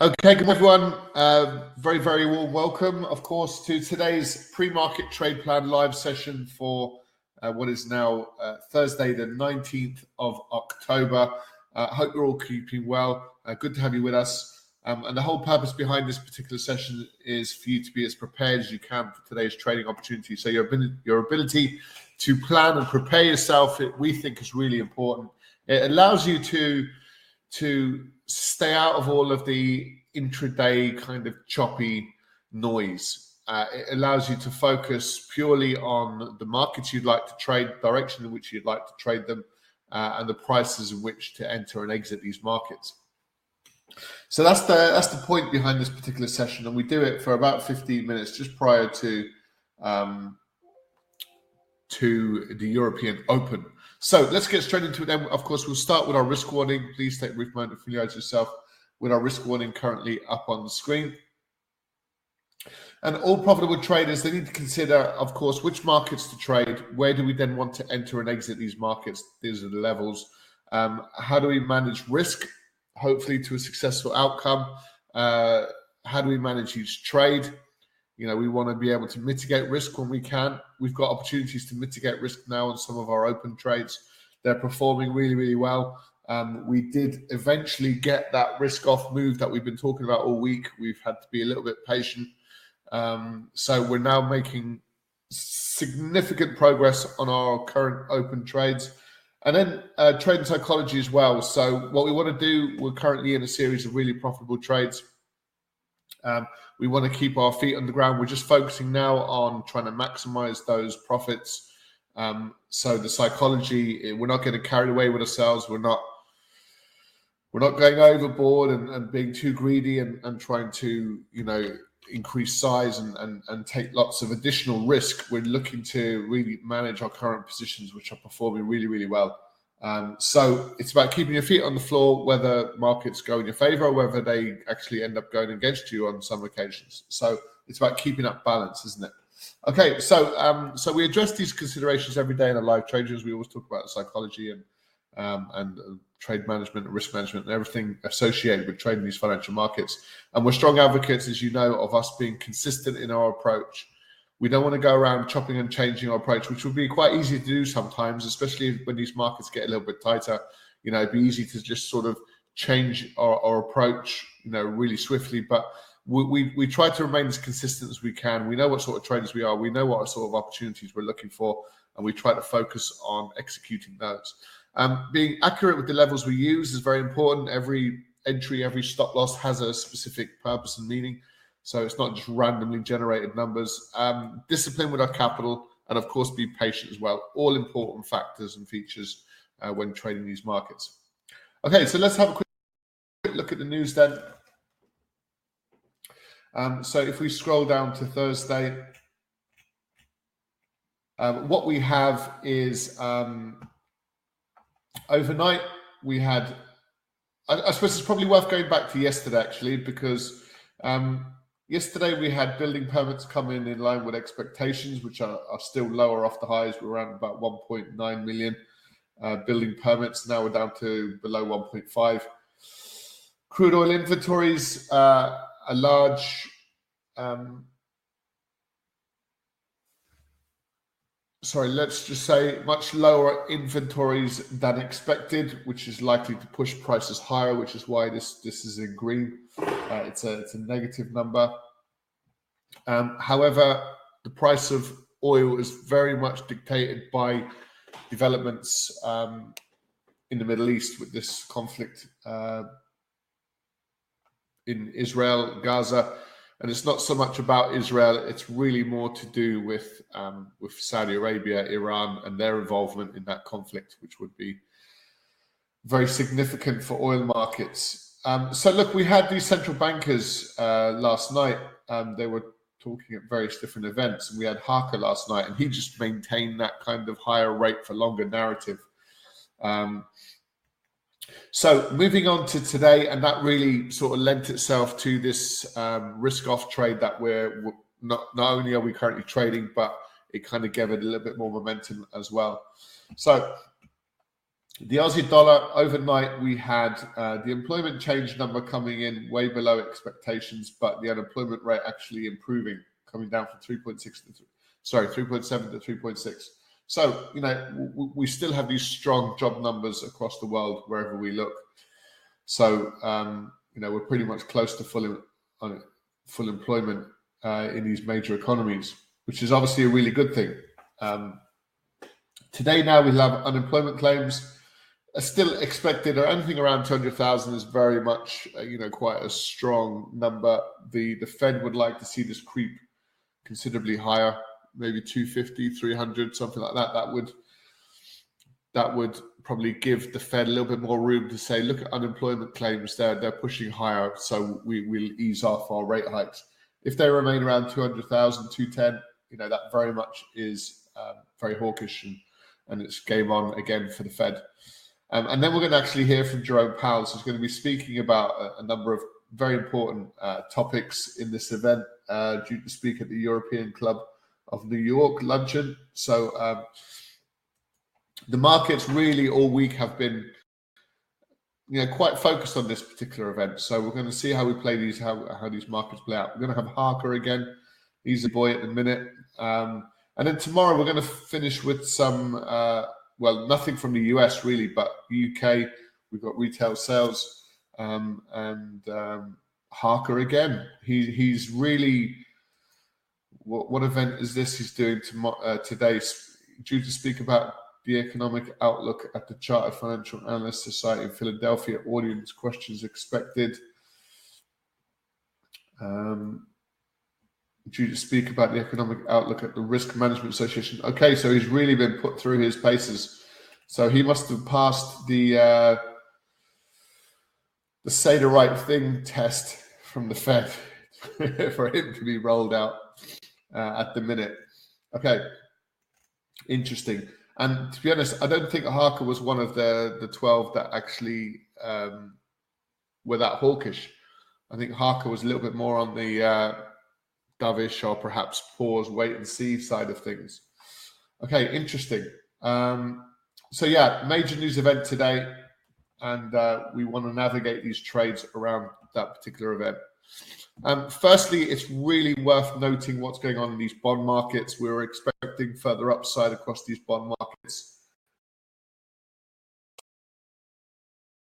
Okay, good everyone. Uh, very, very warm welcome, of course, to today's pre-market trade plan live session for uh, what is now uh, Thursday, the 19th of October. Uh, hope you're all keeping well. Uh, good to have you with us. Um, and the whole purpose behind this particular session is for you to be as prepared as you can for today's trading opportunity. So your ability, your ability to plan and prepare yourself, it, we think, is really important. It allows you to to stay out of all of the intraday kind of choppy noise. Uh, it allows you to focus purely on the markets you'd like to trade, direction in which you'd like to trade them, uh, and the prices in which to enter and exit these markets. So that's the that's the point behind this particular session, and we do it for about 15 minutes just prior to um, to the European Open. So let's get straight into it. Then, of course, we'll start with our risk warning. Please take a brief moment to familiarize yourself with our risk warning currently up on the screen. And all profitable traders, they need to consider, of course, which markets to trade. Where do we then want to enter and exit these markets? These are the levels. Um, how do we manage risk, hopefully to a successful outcome? Uh, how do we manage each trade? You know, we want to be able to mitigate risk when we can. We've got opportunities to mitigate risk now on some of our open trades. They're performing really, really well. Um, we did eventually get that risk off move that we've been talking about all week. We've had to be a little bit patient. Um, so we're now making significant progress on our current open trades. And then uh, trade psychology as well. So what we want to do, we're currently in a series of really profitable trades. Um, we want to keep our feet on the ground. We're just focusing now on trying to maximize those profits. Um, so the psychology, we're not getting carried away with ourselves. We're not we're not going overboard and, and being too greedy and, and trying to you know increase size and, and and take lots of additional risk. We're looking to really manage our current positions, which are performing really really well. Um, so it's about keeping your feet on the floor, whether markets go in your favor or whether they actually end up going against you on some occasions. So it's about keeping up balance, isn't it? Okay, so um, so we address these considerations every day in our live traders. We always talk about psychology and um, and uh, trade management and risk management and everything associated with trading these financial markets. And we're strong advocates, as you know, of us being consistent in our approach we don't want to go around chopping and changing our approach, which would be quite easy to do sometimes, especially when these markets get a little bit tighter. You know, it'd be easy to just sort of change our, our approach, you know, really swiftly. But we, we, we try to remain as consistent as we can. We know what sort of traders we are. We know what sort of opportunities we're looking for, and we try to focus on executing those. Um, being accurate with the levels we use is very important. Every entry, every stop loss has a specific purpose and meaning. So it's not just randomly generated numbers. Um, discipline with our capital, and of course, be patient as well. All important factors and features uh, when trading these markets. Okay, so let's have a quick look at the news then. Um, so if we scroll down to Thursday, um, what we have is um, overnight we had. I, I, suppose it's probably worth going back to yesterday actually because um, Yesterday, we had building permits come in in line with expectations, which are, are still lower off the highs. We're around about 1.9 million uh, building permits. Now we're down to below 1.5. Crude oil inventories uh, are large. Um, sorry, let's just say much lower inventories than expected, which is likely to push prices higher, which is why this this is in green. Uh, it's a it's a negative number. Um, however, the price of oil is very much dictated by developments um, in the Middle East with this conflict uh, in Israel, Gaza, and it's not so much about Israel. It's really more to do with um, with Saudi Arabia, Iran, and their involvement in that conflict, which would be very significant for oil markets. Um, so, look, we had these central bankers uh, last night. Um, they were talking at various different events, and we had Harker last night, and he just maintained that kind of higher rate for longer narrative. Um, so, moving on to today, and that really sort of lent itself to this um, risk-off trade that we're not not only are we currently trading, but it kind of gave it a little bit more momentum as well. So, the Aussie dollar overnight, we had uh, the employment change number coming in way below expectations, but the unemployment rate actually improving, coming down from 3.6 to sorry 3.7 to 3.6. So you know we, we still have these strong job numbers across the world wherever we look. So um, you know we're pretty much close to full full employment uh, in these major economies, which is obviously a really good thing. Um, today now we have unemployment claims still expected or anything around 200,000 is very much uh, you know quite a strong number. The the fed would like to see this creep considerably higher maybe 250 300 something like that. That would that would probably give the fed a little bit more room to say look at unemployment claims. They're they're pushing higher so we will ease off our rate hikes. If they remain around 200,000 210 you know that very much is um, very hawkish and, and it's game on again for the fed um, and then we're going to actually hear from Jerome Powell, who's going to be speaking about a, a number of very important uh, topics in this event, uh, due to speak at the European Club of New York luncheon. So um, the markets really all week have been, you know, quite focused on this particular event. So we're going to see how we play these, how how these markets play out. We're going to have Harker again. He's a boy at the minute. Um, and then tomorrow we're going to finish with some. Uh, well, nothing from the US really, but UK, we've got retail sales um, and um, Harker again. He, he's really, what, what event is this he's doing to, uh, today? Due to speak about the economic outlook at the Chartered Financial Analyst Society in Philadelphia. Audience questions expected. Um, due to speak about the economic outlook at the Risk Management Association. Okay, so he's really been put through his paces. So he must have passed the uh, the say the right thing test from the Fed for him to be rolled out uh, at the minute. Okay, interesting. And to be honest, I don't think Harker was one of the the twelve that actually um, were that hawkish. I think Harker was a little bit more on the uh, dovish or perhaps pause, wait and see side of things. Okay, interesting. Um, so yeah, major news event today, and uh, we want to navigate these trades around that particular event. Um, firstly, it's really worth noting what's going on in these bond markets. We are expecting further upside across these bond markets.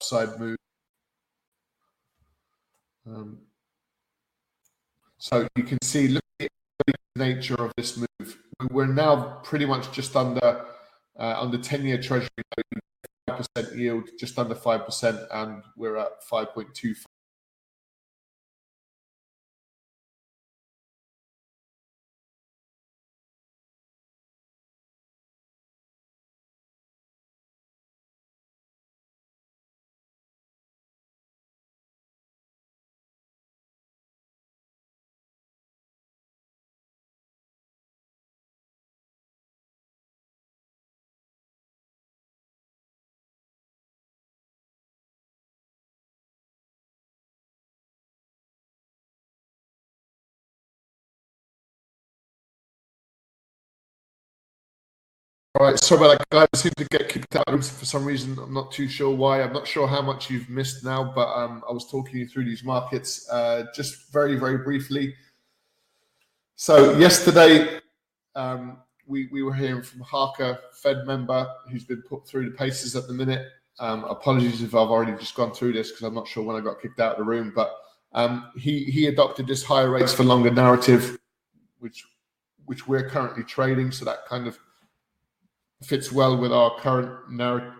Upside move. Um, so you can see, look at the nature of this move. We're now pretty much just under uh, the 10-year Treasury, 5% yield, just under 5%, and we're at 5.25 All right, sorry about that, guys. I seem to get kicked out for some reason. I'm not too sure why. I'm not sure how much you've missed now, but um, I was talking you through these markets uh, just very, very briefly. So yesterday, um, we, we were hearing from Harker, Fed member, who's been put through the paces at the minute. Um, apologies if I've already just gone through this because I'm not sure when I got kicked out of the room, but um, he he adopted this higher rates for longer narrative, which which we're currently trading. So that kind of fits well with our current narr-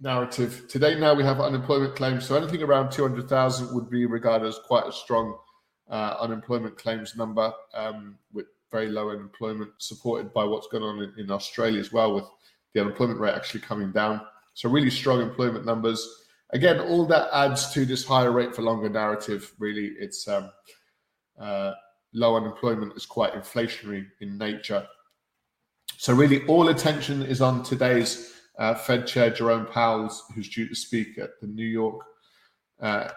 narrative. Today, now we have unemployment claims. So anything around 200,000 would be regarded as quite a strong uh, unemployment claims number um, with very low unemployment, supported by what's going on in, in, Australia as well, with the unemployment rate actually coming down. So, really strong employment numbers. Again, all that adds to this higher rate for longer narrative. Really, it's um, uh, low unemployment is quite inflationary in nature. So really, all attention is on today's uh, Fed Chair Jerome Powell, who's due to speak at the New York, uh,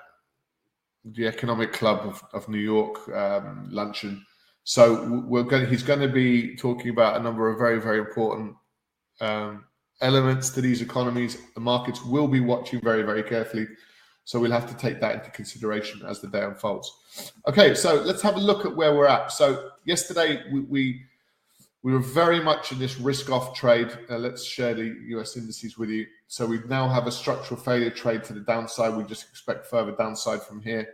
the Economic Club of, of New York um, luncheon. So we're going. He's going to be talking about a number of very, very important um, elements to these economies. The markets will be watching very, very carefully. So we'll have to take that into consideration as the day unfolds. Okay, so let's have a look at where we're at. So yesterday we we, we were very much in this risk-off trade. Uh, let's share the US indices with you. So we now have a structural failure trade to the downside. We just expect further downside from here.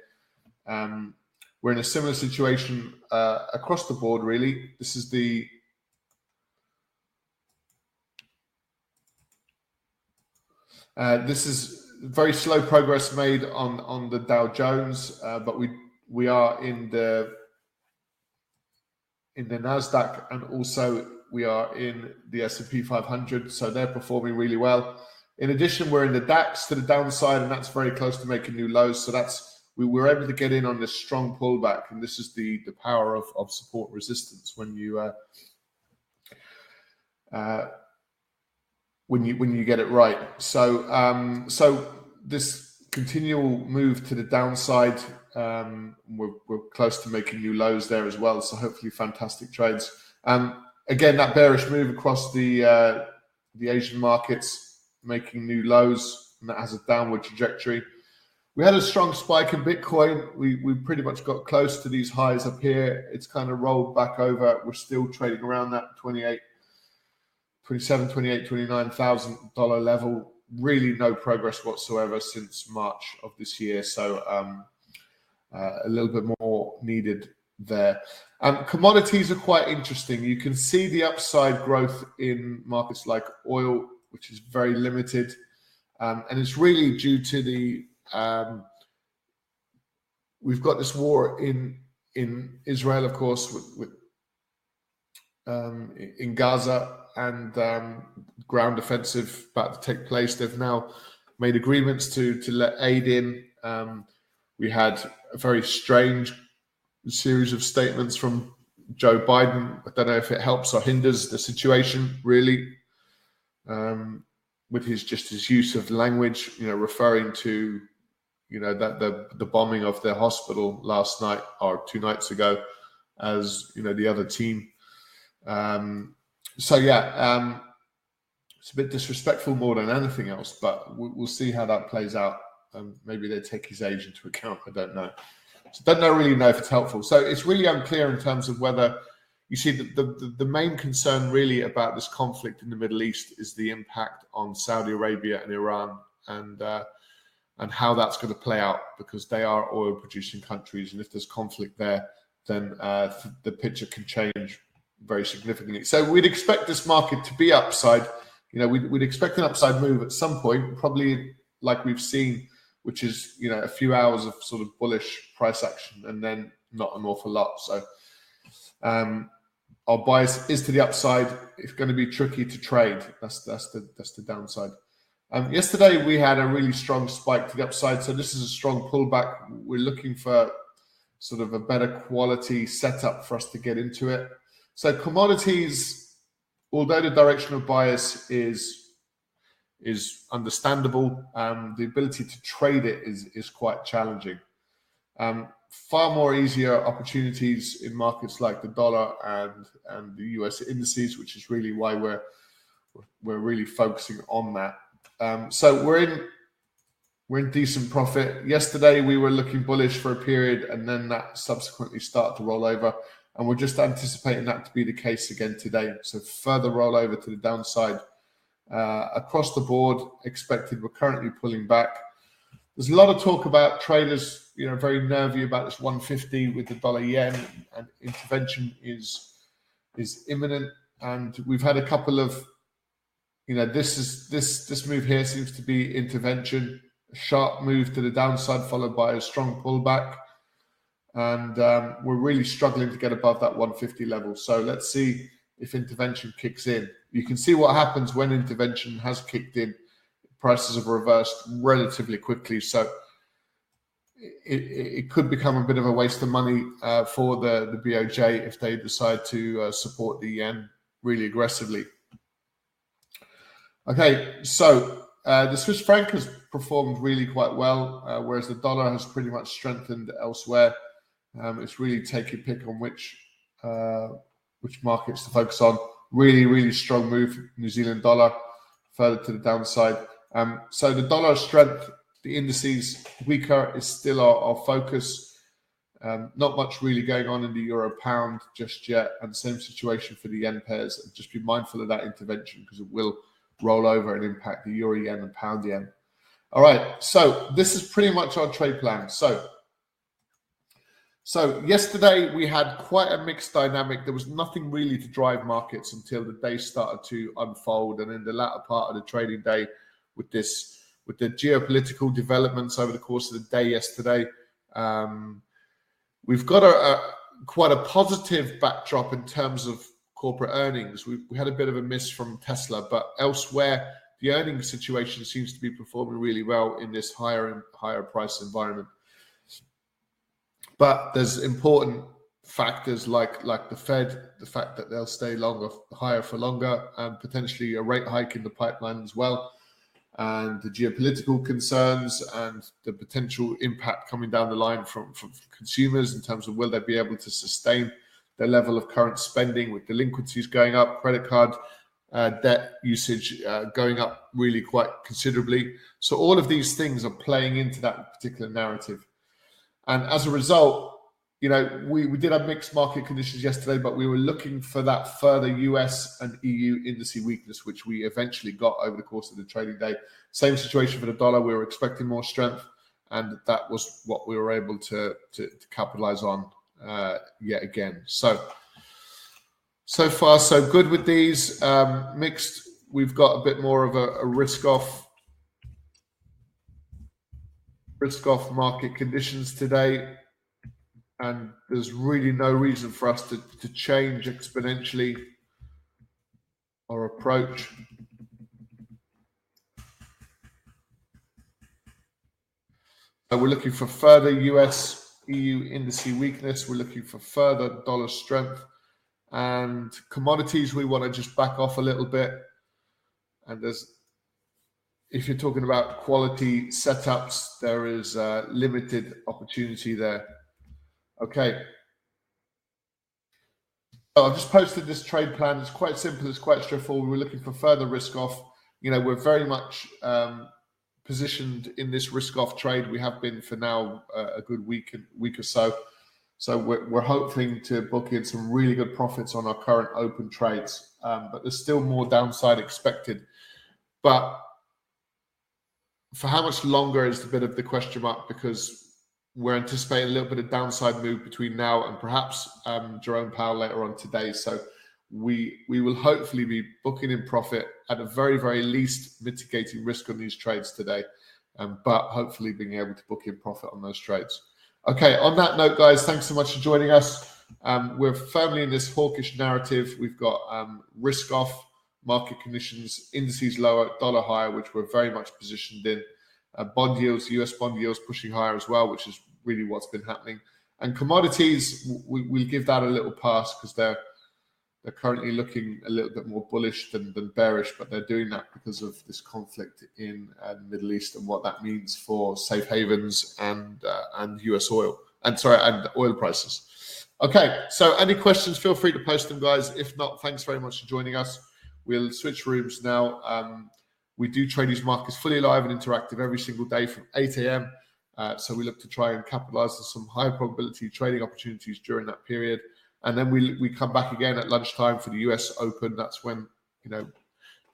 Um, we're in a similar situation uh, across the board, really. This is the uh, this is very slow progress made on on the Dow Jones, uh, but we we are in the in the Nasdaq and also we are in the S&P 500, so they're performing really well. In addition, we're in the DAX to the downside, and that's very close to making new lows. So that's we were able to get in on this strong pullback, and this is the the power of of support resistance when you. Uh, uh, when you when you get it right. So um, so this continual move to the downside, um, we're, we're close to making new lows there as well. So hopefully, fantastic trades. Um, again, that bearish move across the uh, the Asian markets, making new lows, and that has a downward trajectory. We had a strong spike in Bitcoin. We we pretty much got close to these highs up here. It's kind of rolled back over. We're still trading around that 28 27, 28, 29,000 dollar level. Really no progress whatsoever since March of this year. So um, uh, a little bit more needed there. Um, commodities are quite interesting. You can see the upside growth in markets like oil, which is very limited, um, and it's really due to the um, we've got this war in in Israel, of course, with, with um, in Gaza, and um, ground offensive about to take place. They've now made agreements to to let aid in. Um, we had a very strange series of statements from Joe Biden. I don't know if it helps or hinders the situation really, um, with his just his use of language, you know, referring to you know that the the bombing of their hospital last night or two nights ago as you know the other team um, so yeah, um, it's a bit disrespectful more than anything else, but we'll, see how that plays out. Um, maybe they take his age into account. I don't know. So don't know really know if it's helpful. So it's really unclear in terms of whether you see the, the, the main concern really about this conflict in the Middle East is the impact on Saudi Arabia and Iran and uh, and how that's going to play out because they are oil producing countries and if there's conflict there then uh, the picture can change very significantly. So we'd expect this market to be upside. You know, we'd, we'd expect an upside move at some point, probably like we've seen, which is you know a few hours of sort of bullish price action, and then not an awful lot. So um, our bias is to the upside. It's going to be tricky to trade. That's that's the that's the downside. Um, yesterday we had a really strong spike to the upside, so this is a strong pullback. We're looking for sort of a better quality setup for us to get into it. So commodities, although the directional bias is is understandable, um, the ability to trade it is is quite challenging. Um, far more easier opportunities in markets like the dollar and and the US indices, which is really why we're we're really focusing on that. Um, so we're in we're in decent profit. Yesterday we were looking bullish for a period, and then that subsequently started to roll over and we're just anticipating that to be the case again today. So further rollover to the downside uh, across the board expected. We're currently pulling back. There's a lot of talk about traders, you know, very nervy about this 150 with the dollar yen, and intervention is is imminent. And we've had a couple of, you know, this is this this move here seems to be intervention, a sharp move to the downside followed by a strong pullback and um, we're really struggling to get above that 150 level. So let's see if intervention kicks in. You can see what happens when intervention has kicked in. Prices have reversed relatively quickly, so it, it could become a bit of a waste of money uh, for the, the BOJ if they decide to uh, support the yen really aggressively. Okay, so uh, the Swiss franc has performed really quite well, uh, whereas the dollar has pretty much strengthened elsewhere. Um, it's really take your pick on which uh, which markets to focus on. Really, really strong move. New Zealand dollar further to the downside. Um, so the dollar strength, the indices weaker is still our, our focus. Um, not much really going on in the euro pound just yet, and same situation for the yen pairs. And Just be mindful of that intervention because it will roll over and impact the euro yen and pound yen. All right, so this is pretty much our trade plan. So, so yesterday we had quite a mixed dynamic. There was nothing really to drive markets until the day started to unfold, and in the latter part of the trading day, with this with the geopolitical developments over the course of the day yesterday. Um, we've got a, a, quite a positive backdrop in terms of corporate earnings. We, we, had a bit of a miss from Tesla, but elsewhere the earnings situation seems to be performing really well in this higher higher price environment. But there's important factors like like the Fed, the fact that they'll stay longer higher for longer, and potentially a rate hike in the pipeline as well, and the geopolitical concerns and the potential impact coming down the line from, from consumers in terms of will they be able to sustain their level of current spending with delinquencies going up, credit card uh, debt usage uh, going up really quite considerably. So all of these things are playing into that particular narrative. And as a result, you know, we, we did have mixed market conditions yesterday, but we were looking for that further US and EU indice weakness, which we eventually got over the course of the trading day. Same situation for the dollar. We were expecting more strength, and that was what we were able to, to, to capitalize on uh, yet again. So, so far, so good with these. Um, mixed, we've got a bit more of a, a risk off risk off market conditions today and there's really no reason for us to, to change exponentially our approach. So we're looking for further US EU indice weakness. We're looking for further dollar strength and commodities. We want to just back off a little bit. And there's, if you're talking about quality setups, there is a limited opportunity there. Okay. So I've just posted this trade plan. It's quite simple. It's quite straightforward. We're looking for further risk off. You know, we're very much um, positioned in this risk off trade. We have been for now uh, a good week week or so. So we're, we're hoping to book in some really good profits on our current open trades. Um, but there's still more downside expected. But for how much longer is the bit of the question mark because we're anticipating a little bit of downside move between now and perhaps um, Jerome Powell later on today. So we we will hopefully be booking in profit at the very very least, mitigating risk on these trades today, um, but hopefully being able to book in profit on those trades. Okay. On that note, guys, thanks so much for joining us. Um, we're firmly in this hawkish narrative. We've got um, risk off, market conditions, indices lower, dollar higher, which we're very much positioned in. Uh, bond yields, US bond yields pushing higher as well, which is really what's been happening. And commodities, we, we give that a little pass because they're they're currently looking a little bit more bullish than, than bearish, but they're doing that because of this conflict in uh, the Middle East and what that means for safe havens and uh, and US oil and sorry and oil prices. Okay, so any questions? Feel free to post them, guys. If not, thanks very much for joining us. We'll switch rooms now. Um, we do trade these markets fully live and interactive every single day from 8 a.m. Uh, so we look to try and capitalize on some high probability trading opportunities during that period. And then we, we come back again at lunchtime for the US Open. That's when, you know,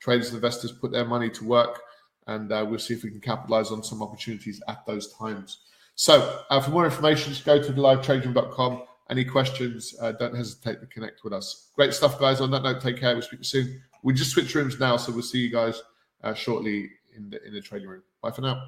traders and investors put their money to work. And uh, we'll see if we can capitalize on some opportunities at those times. So uh, for more information, just go to livetraderoom.com. Any questions, uh, don't hesitate to connect with us. Great stuff, guys. On that note, take care. We'll speak soon. We just switched rooms now, so we'll see you guys uh, shortly in the in the trading room. Bye for now.